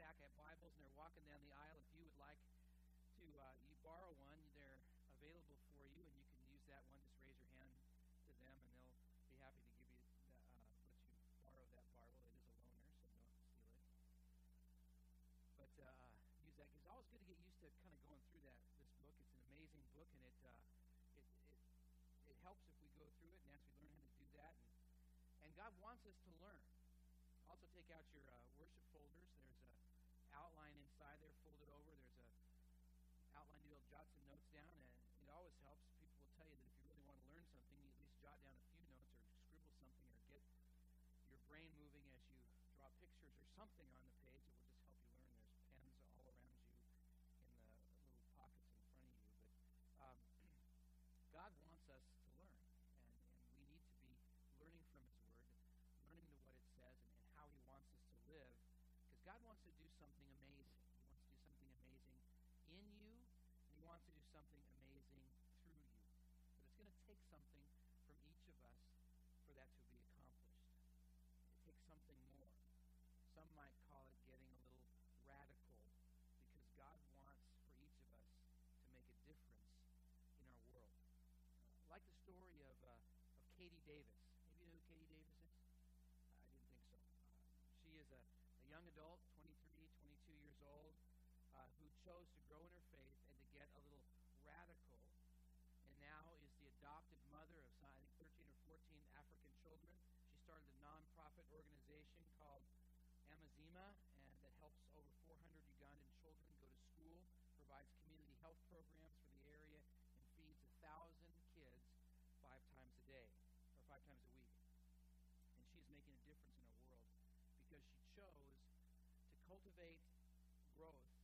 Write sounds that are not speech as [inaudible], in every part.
stack of Bibles and they're walking down the aisle. If you would like to uh, you borrow one, they're available for you, and you can use that one. Just raise your hand to them, and they'll be happy to give you that, uh, let you borrow that Bible. It is a loaner, so don't steal it. But uh, use that. It's always good to get used to kind of going through that this book. It's an amazing book, and it uh, it, it it helps if we go through it and as we learn how to do that. And, and God wants us to learn. Also, take out your uh, folder. something on the page. Some might call it getting a little radical because God wants for each of us to make a difference in our world. Like the story of, uh, of Katie Davis. Maybe you know who Katie Davis is? I didn't think so. Uh, she is a, a young adult cultivate growth.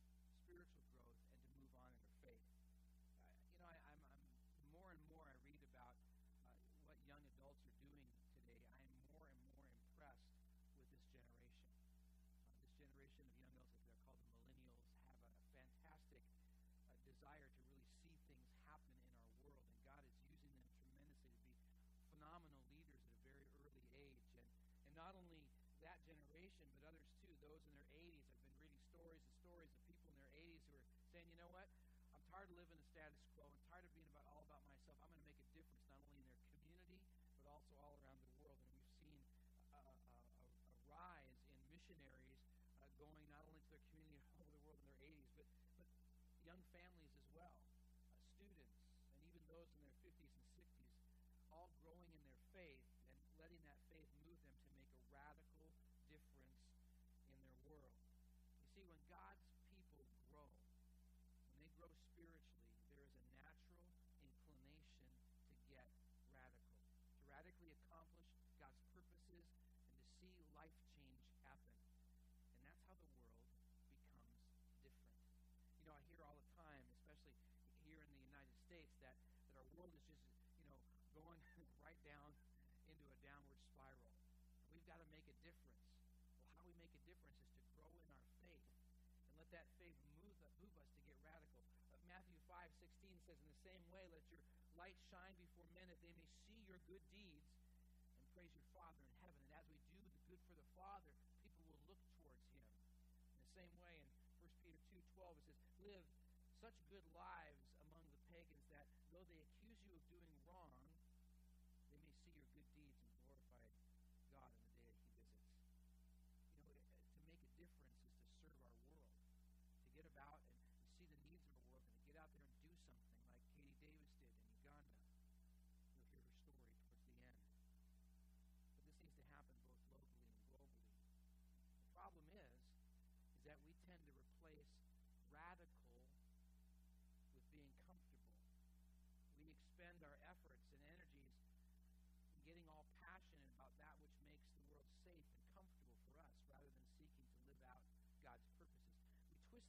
young family difference is to grow in our faith and let that faith move, move us to get radical. Uh, Matthew 5 16 says, In the same way, let your light shine before men that they may see your good deeds and praise your Father in heaven. And as we do the good for the Father, people will look towards him. In the same way,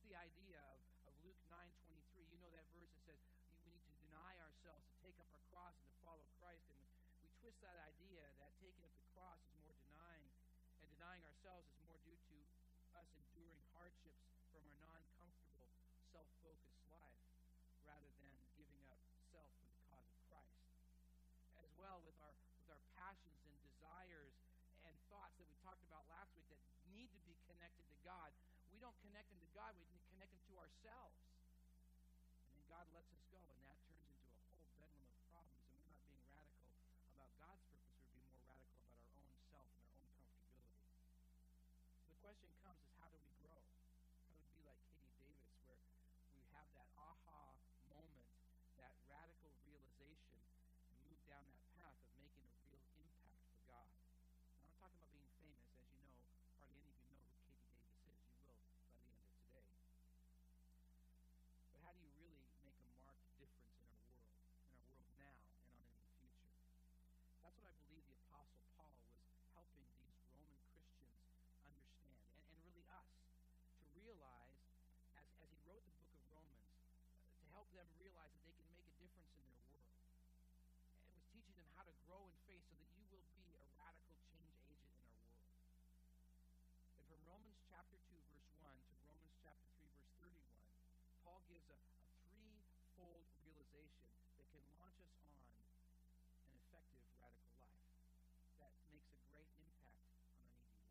the idea of, of Luke 9 23. You know that verse that says we need to deny ourselves, to take up our cross, and to follow Christ. And we, we twist that idea connect them to God, we connect them to ourselves. And then God lets us go, and that turns into a whole bedlam of problems. And we're not being radical about God's purpose, we're being more radical about our own self and our own comfortability. So the question comes is how do we grow? How do we be like Katie Davis, where we have that aha moment, that radical realization, and move down that path of making a real impact for God? I'm not talking about being famous. As you know, hardly any of you know who Katie Davis is. You will by the end of today. But how do you really make a marked difference in our world, in our world now and on in the future? That's what I believe the Apostle Paul was helping these Roman Christians understand, and, and really us, to realize as, as he wrote the book of Romans, uh, to help them realize that they can make a difference in their world. And was teaching them how to grow in faith so that you will be a radical change agent in our world. And from Romans chapter 2, verse 1 to Romans chapter 3, verse 31, Paul gives a, a threefold realization that can launch us on an effective radical life that makes a great impact on a needy world.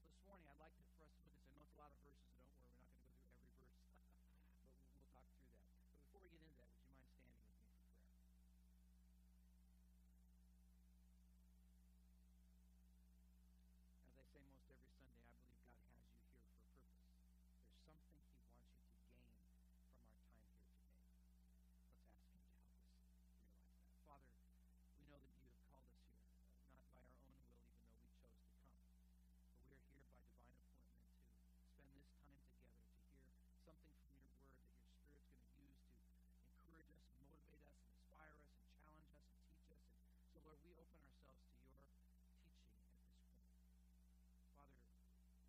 So this morning, I'd like to, for us to look at this. I know it's a lot of verses, so don't worry, we're not going to go through every verse, but we'll, we'll talk through that. But before we get into that, would you mind standing with me for prayer? As I say most every Sunday, I believe God has you here for a purpose. There's something He wants you to gain from our time here today. Let's ask Him to help us realize that. Father, we know that you have called us here, uh, not by our own will, even though we chose to come. But we are here by divine appointment to spend this time together to hear something from your word that your Spirit's going to use to encourage us and motivate us and inspire us and challenge us and teach us. And so, Lord, we open ourselves to your teaching at this point. Father,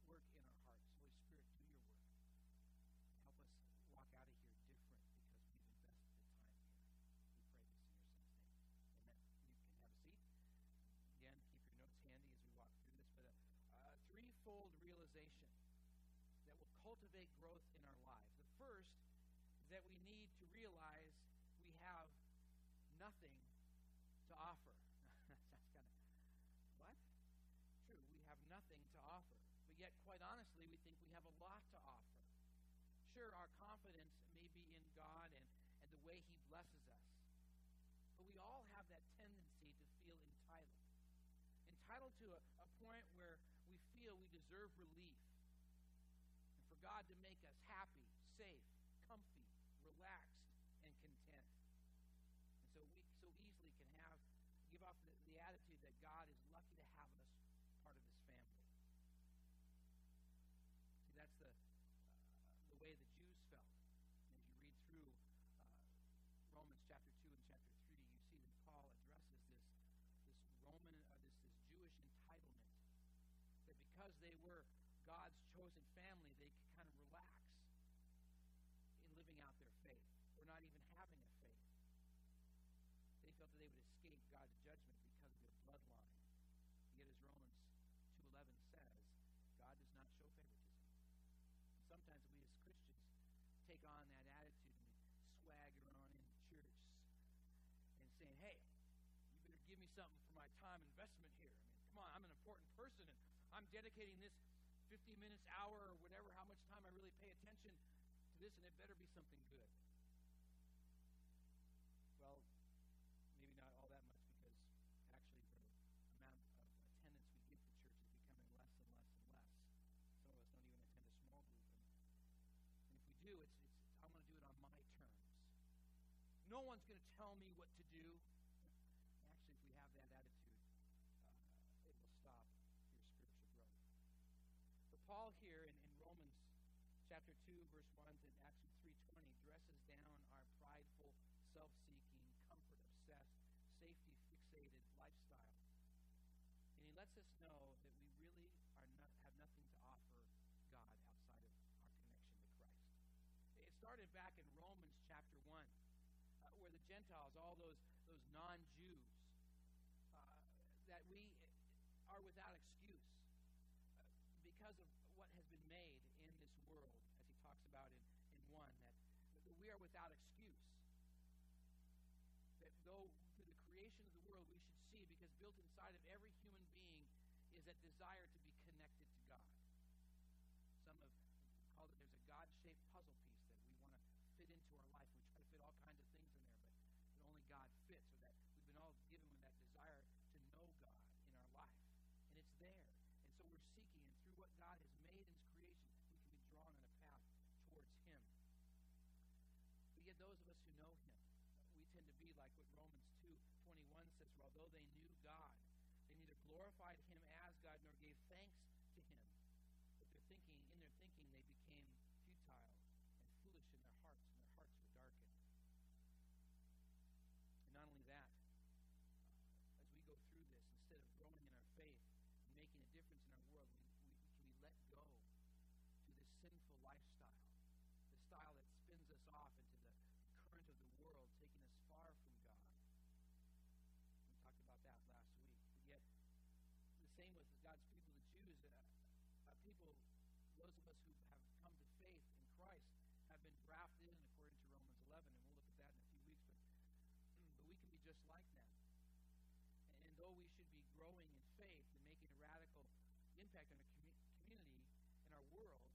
work in our hearts. Holy Spirit, do your work. Help us walk out of here different because we've invested the time here. We pray this in your son's name. Amen. You can have a seat. Again, keep your notes handy as we walk through this. But a, a threefold realization that will growth in our lives. The first is that we need to realize we have nothing to offer. [laughs] That's kind of what? True, we have nothing to offer. But yet, quite honestly, we think we have a lot to offer. Sure, our confidence may be in God and, and the way He blesses us. But we all have that tendency to feel entitled. Entitled to a, a point where we feel we deserve relief. And God to make us happy, safe, comfy, relaxed, and content. And so we so easily can have give off the, the attitude that God is lucky to have us part of his family. See, that's the uh, the way the Jews felt. As you read through uh, Romans chapter two and chapter three, you see that Paul addresses this this Roman uh, this this Jewish entitlement that because they were God's chosen family, they could kind of relax in living out their faith, or not even having a faith. They felt that they would escape God's judgment because of their bloodline. Yet, as Romans 2.11 says, God does not show favoritism. Sometimes we as Christians take on that attitude and swagger on into church and saying, hey, you better give me something for my time investment here. I mean, come on, I'm an important person and I'm dedicating this 50 minutes, hour, or whatever, how much time I really pay attention to this, and it better be something good. Well, maybe not all that much because actually the amount of attendance we give to church is becoming less and less and less. Some of us don't even attend a small group. And, and if we do, it's, it's, I want to do it on my terms. No one's going to tell me what to do. Actually, if we have that attitude, uh, it will stop your spiritual growth. But Paul here in, in Romans chapter 2, verse 1 to actually 320 dresses down our prideful, self-seeking, comfort-obsessed, safety-fixated lifestyle. And he lets us know that we really are not, have nothing to offer God outside of our connection to Christ. It started back in Romans chapter 1, uh, where the Gentiles, all those, those non-Jews, uh, that we are without excuse uh, because of what has been made in this world, as he talks about in, in 1, that, that we are without excuse. That though through the creation of the world we should see, because built inside of every human being is that desire to although they knew Those of us who have come to faith in Christ have been grafted in according to Romans 11, and we'll look at that in a few weeks. But, [clears throat] but we can be just like them, And, and though we should be growing in faith and making a radical impact on our com- community and our world,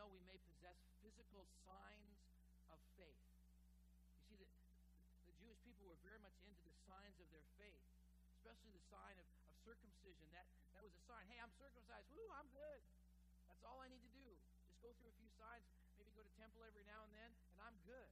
though we may possess physical signs of faith. You see, that the Jewish people were very much into the signs of their faith, especially the sign of, of circumcision. That, that was a sign hey, I'm circumcised. Woo, I'm good. That's all I need to do. Just go through a few signs, maybe go to temple every now and then, and I'm good.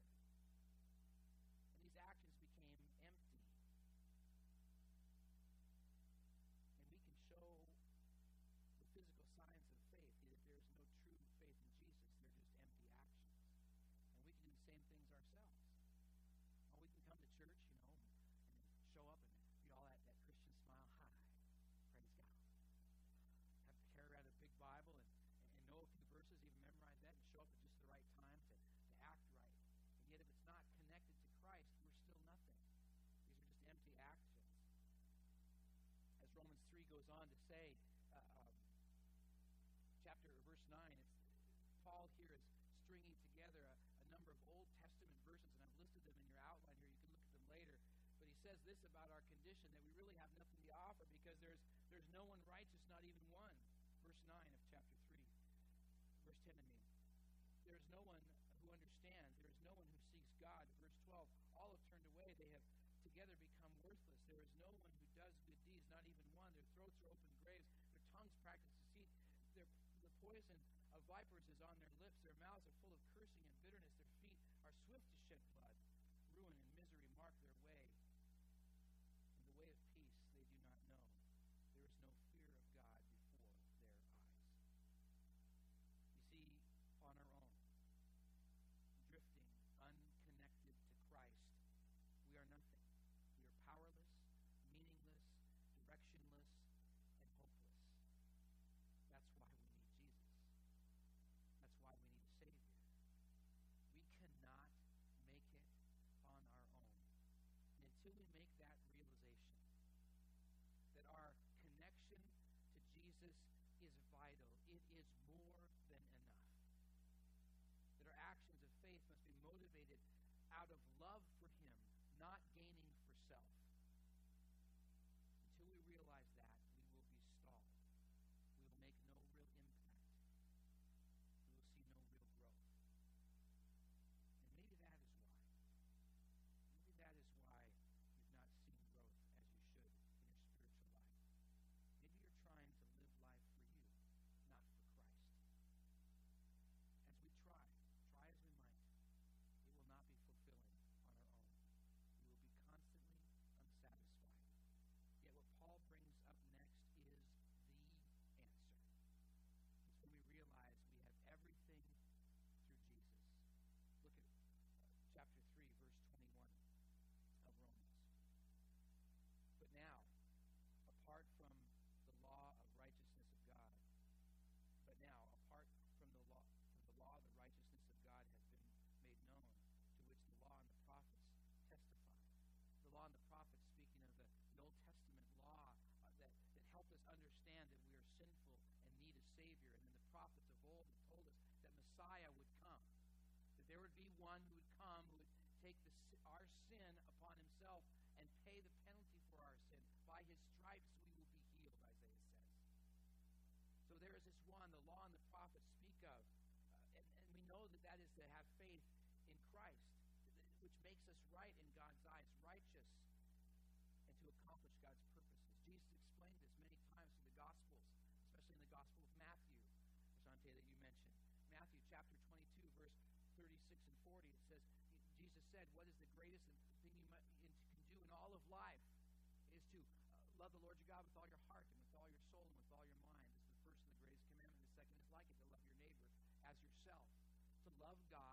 says this about our condition that we really have nothing to offer because there's there's no one righteous, not even one. Verse 9 of chapter 3. Verse 10 I mean. There's no one who understands. There is no one who seeks God. Verse 12. All have turned away. They have together become worthless. There is no one who does good deeds, not even one. Their throats are open graves. Their tongues practice deceit. Their, the poison of vipers is on their lips. Their mouths are full of cursing and bitterness. Their feet are swift to prophets said, what is the greatest thing you can do in all of life is to uh, love the Lord your God with all your heart and with all your soul and with all your mind. This is the first and the greatest commandment. The second is like it, to love your neighbor as yourself. To love God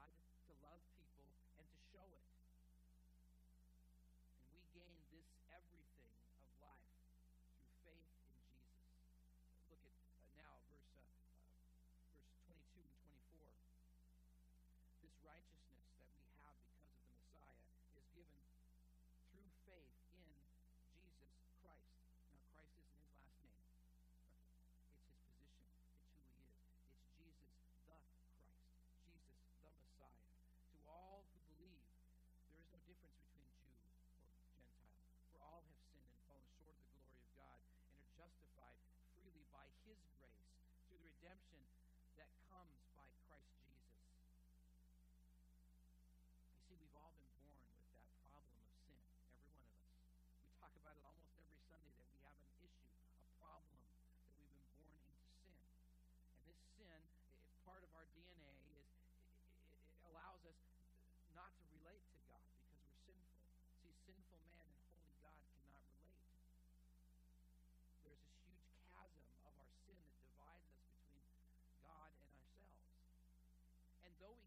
about it almost every Sunday that we have an issue, a problem, that we've been born into sin. And this sin, if part of our DNA, is it, it allows us not to relate to God because we're sinful. See, sinful man and holy God cannot relate. There's this huge chasm of our sin that divides us between God and ourselves. And though we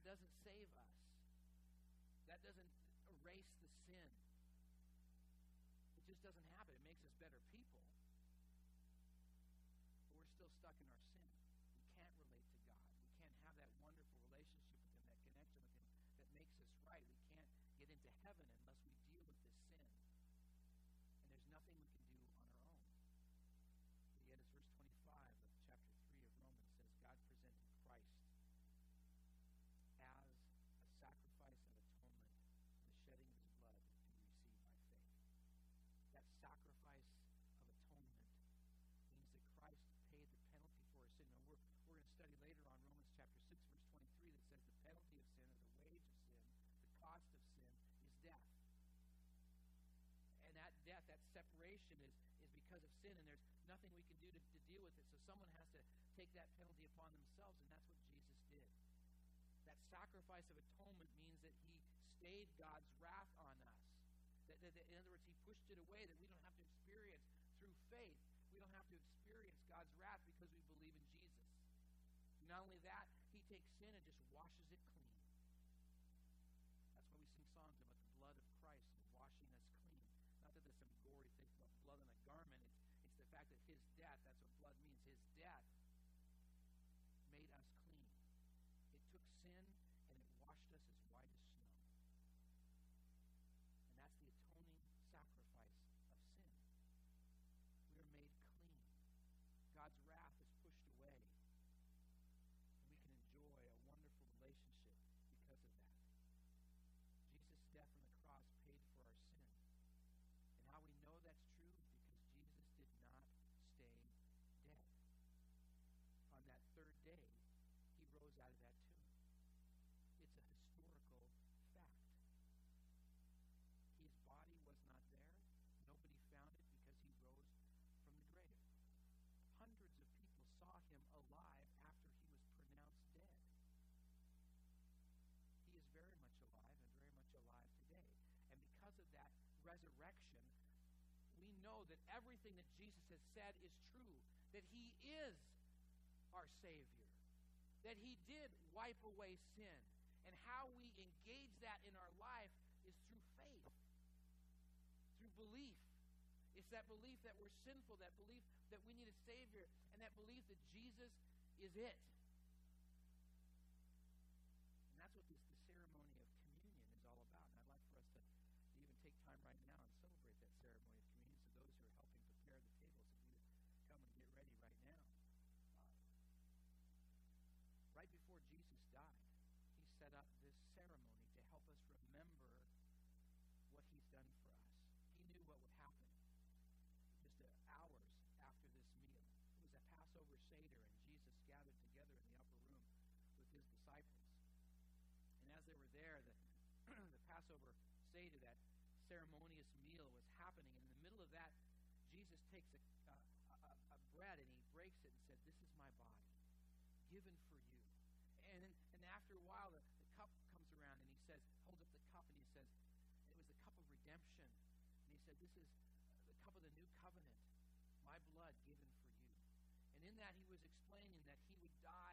It doesn't save us. That doesn't erase the sin. It just doesn't happen. It makes us better people. But we're still stuck in our sin, and there's nothing we can do to, to deal with it. So someone has to take that penalty upon themselves, and that's what Jesus did. That sacrifice of atonement means that he stayed God's wrath on us. That, that, that in other words, he pushed it away, that we don't everything that Jesus has said is true, that he is our Savior, that he did wipe away sin. And how we engage that in our life is through faith, through belief. It's that belief that we're sinful, that belief that we need a Savior, and that belief that Jesus is it. [clears throat] Passover Seder, that ceremonious meal was happening. And in the middle of that, Jesus takes a, a, a, a bread and he breaks it and said, This is my body, given for you. And, and after a while, the, the cup comes around and he says, holds up the cup and he says, It was the cup of redemption. And he said, This is the cup of the new covenant, my blood given for you. And in that, he was explaining that he would die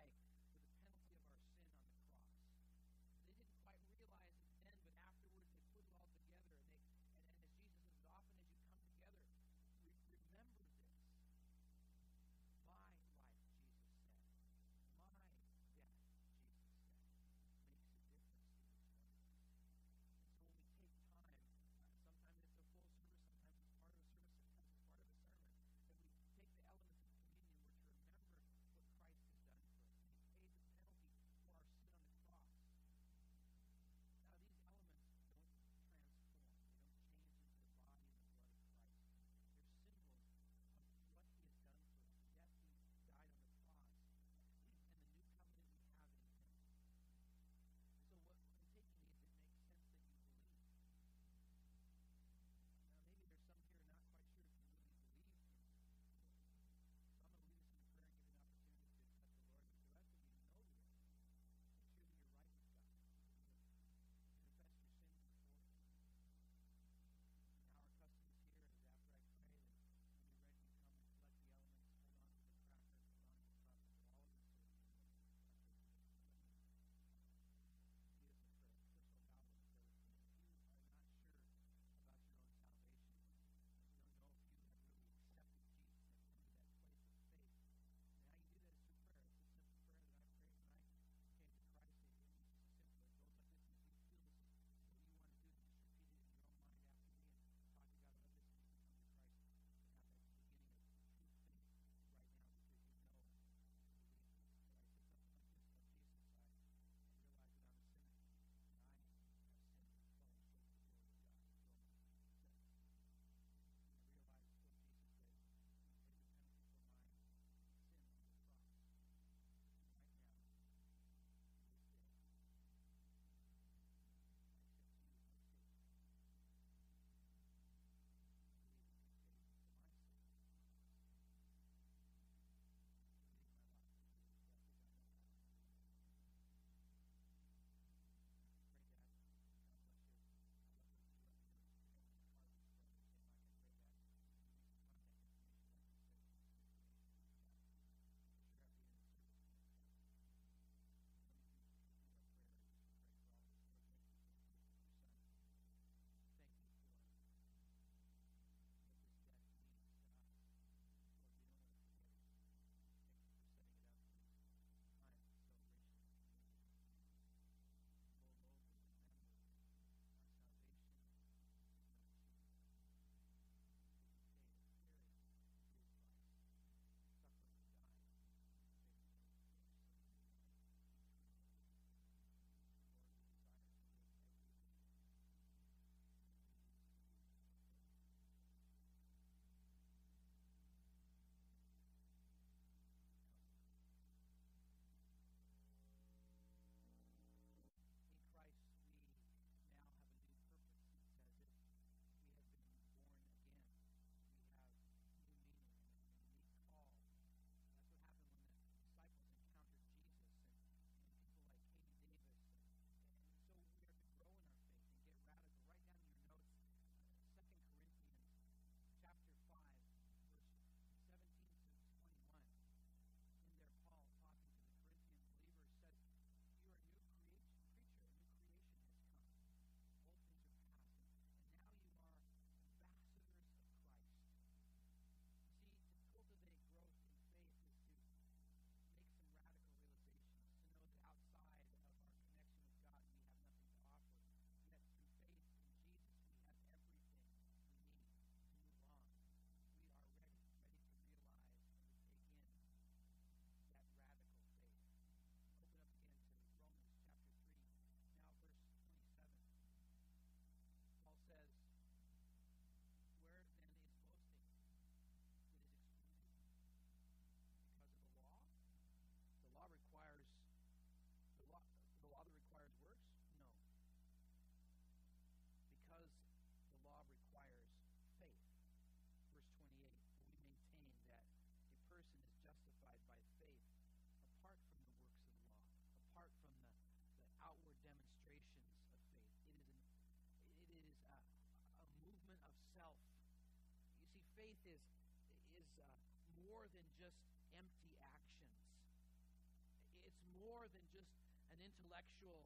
intellectual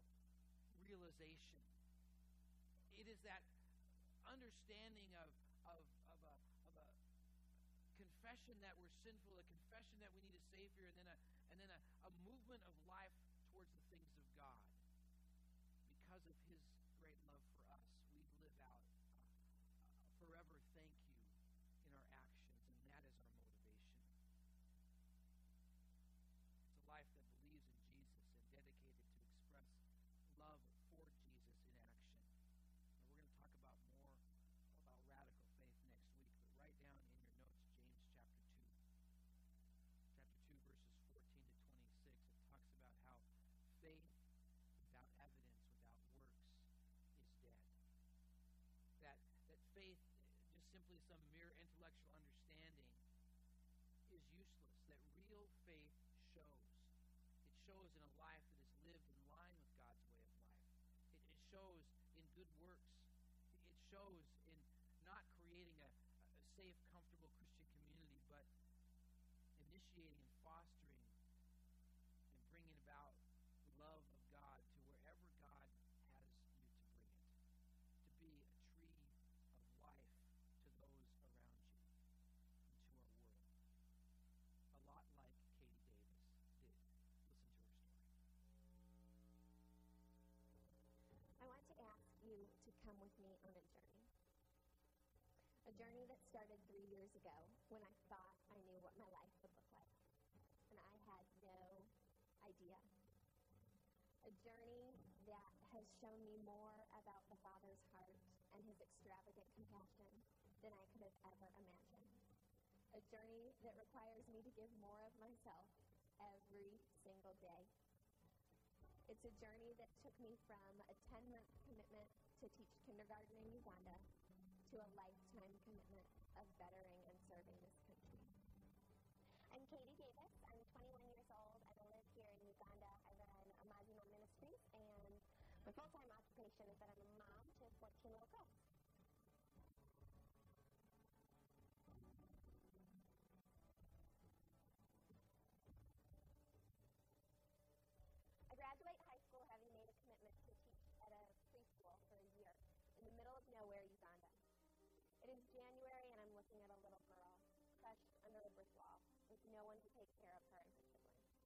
realization. It is that understanding of, of, of, a, of a confession that we're sinful, a confession that we need a Savior, and then a, and then a, a movement of life towards the things of God. Because of His great love for us, we live out uh, forever thank you in our actions, and that is our motivation. It's a life that believes in Jesus and dedicated to express love for Jesus in action. And we're going to talk about more about radical faith next week, but write down in your notes James chapter 2. Chapter 2, verses 14 to 26. It talks about how faith without evidence, without works, is dead. That, that faith, just simply some mere intellectual understanding, is useless. That real faith shows. It shows in a life that is lived in line with God's way of life. It, it shows in good works. It shows in not creating a, a safe, comfortable Christian community, but initiating journey that started three years ago when I thought I knew what my life would look like. And I had no idea. A journey that has shown me more about the Father's heart and his extravagant compassion than I could have ever imagined. A journey that requires me to give more of myself every single day. It's a journey that took me from a 10 month commitment to teach kindergarten in Uganda to a lifetime commitment of bettering and serving this country. I'm Katie Davis. I'm 21 years old. I live here in Uganda. I run Amazima Ministries, and my full-time occupation is that I'm a mom to 14 little girls. I graduate high school having made a commitment to teach at a preschool for a year in the middle of nowhere, Uganda. It is January, and I'm looking at a little girl crushed under a brick wall with no one to take care of her and her siblings.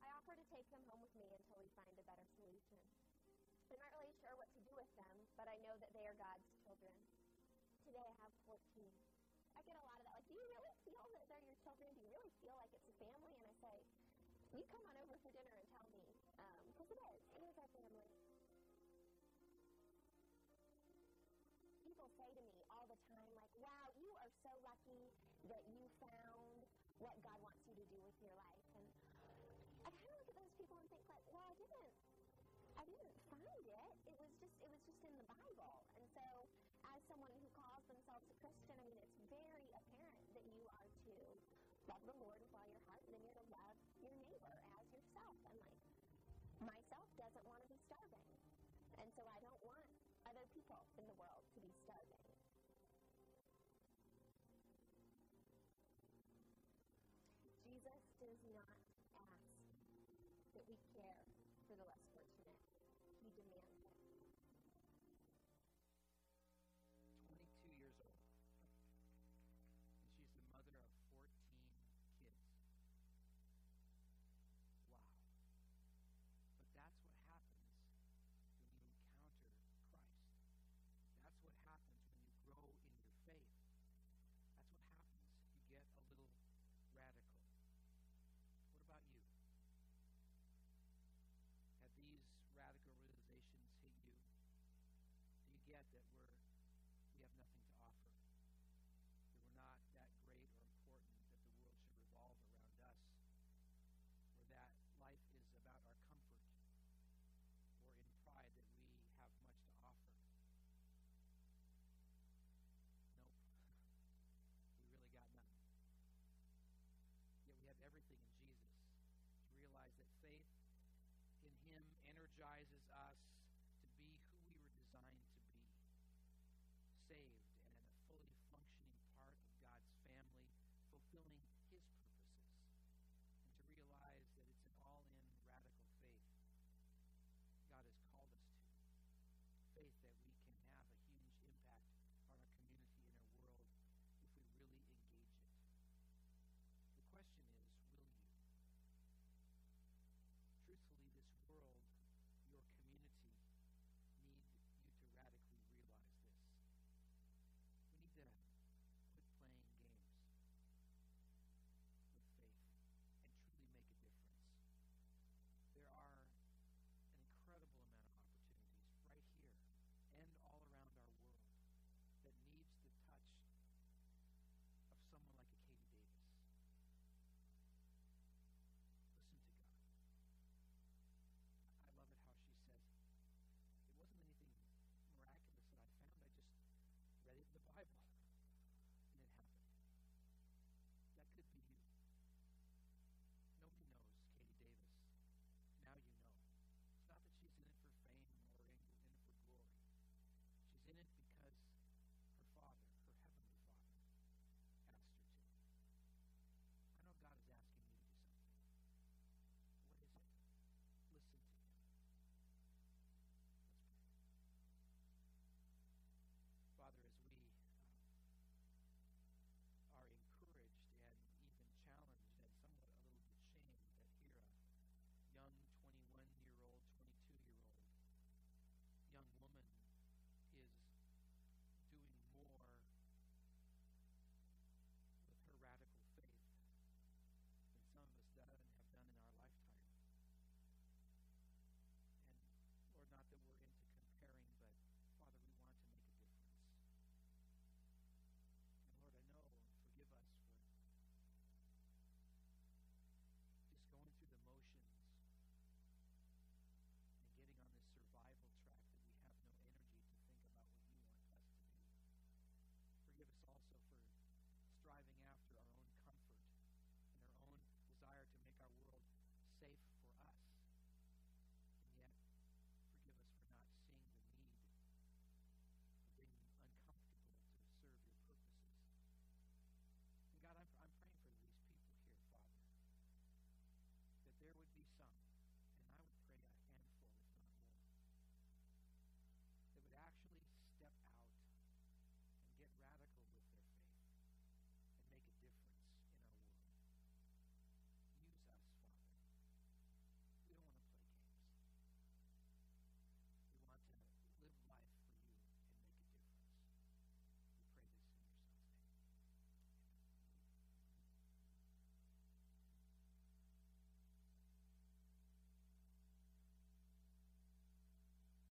I offer to take them home with me until we find a better solution. I'm not really sure what to do with them, but I know that they are God's children. Today I have 14. I get a lot of that, like, do you really feel that they're your children? Do you really feel like it's a family? And I say, you come on over for dinner and tell me, um, because it is. It is our family. People say to me all the time, like, wow, you are so lucky that you found what God wants you to do with your life. Love the Lord with all your heart, and then you're to love your neighbor as yourself. And like myself doesn't want to be starving. And so I don't want other people in the world to be starving. Jesus does not ask that we care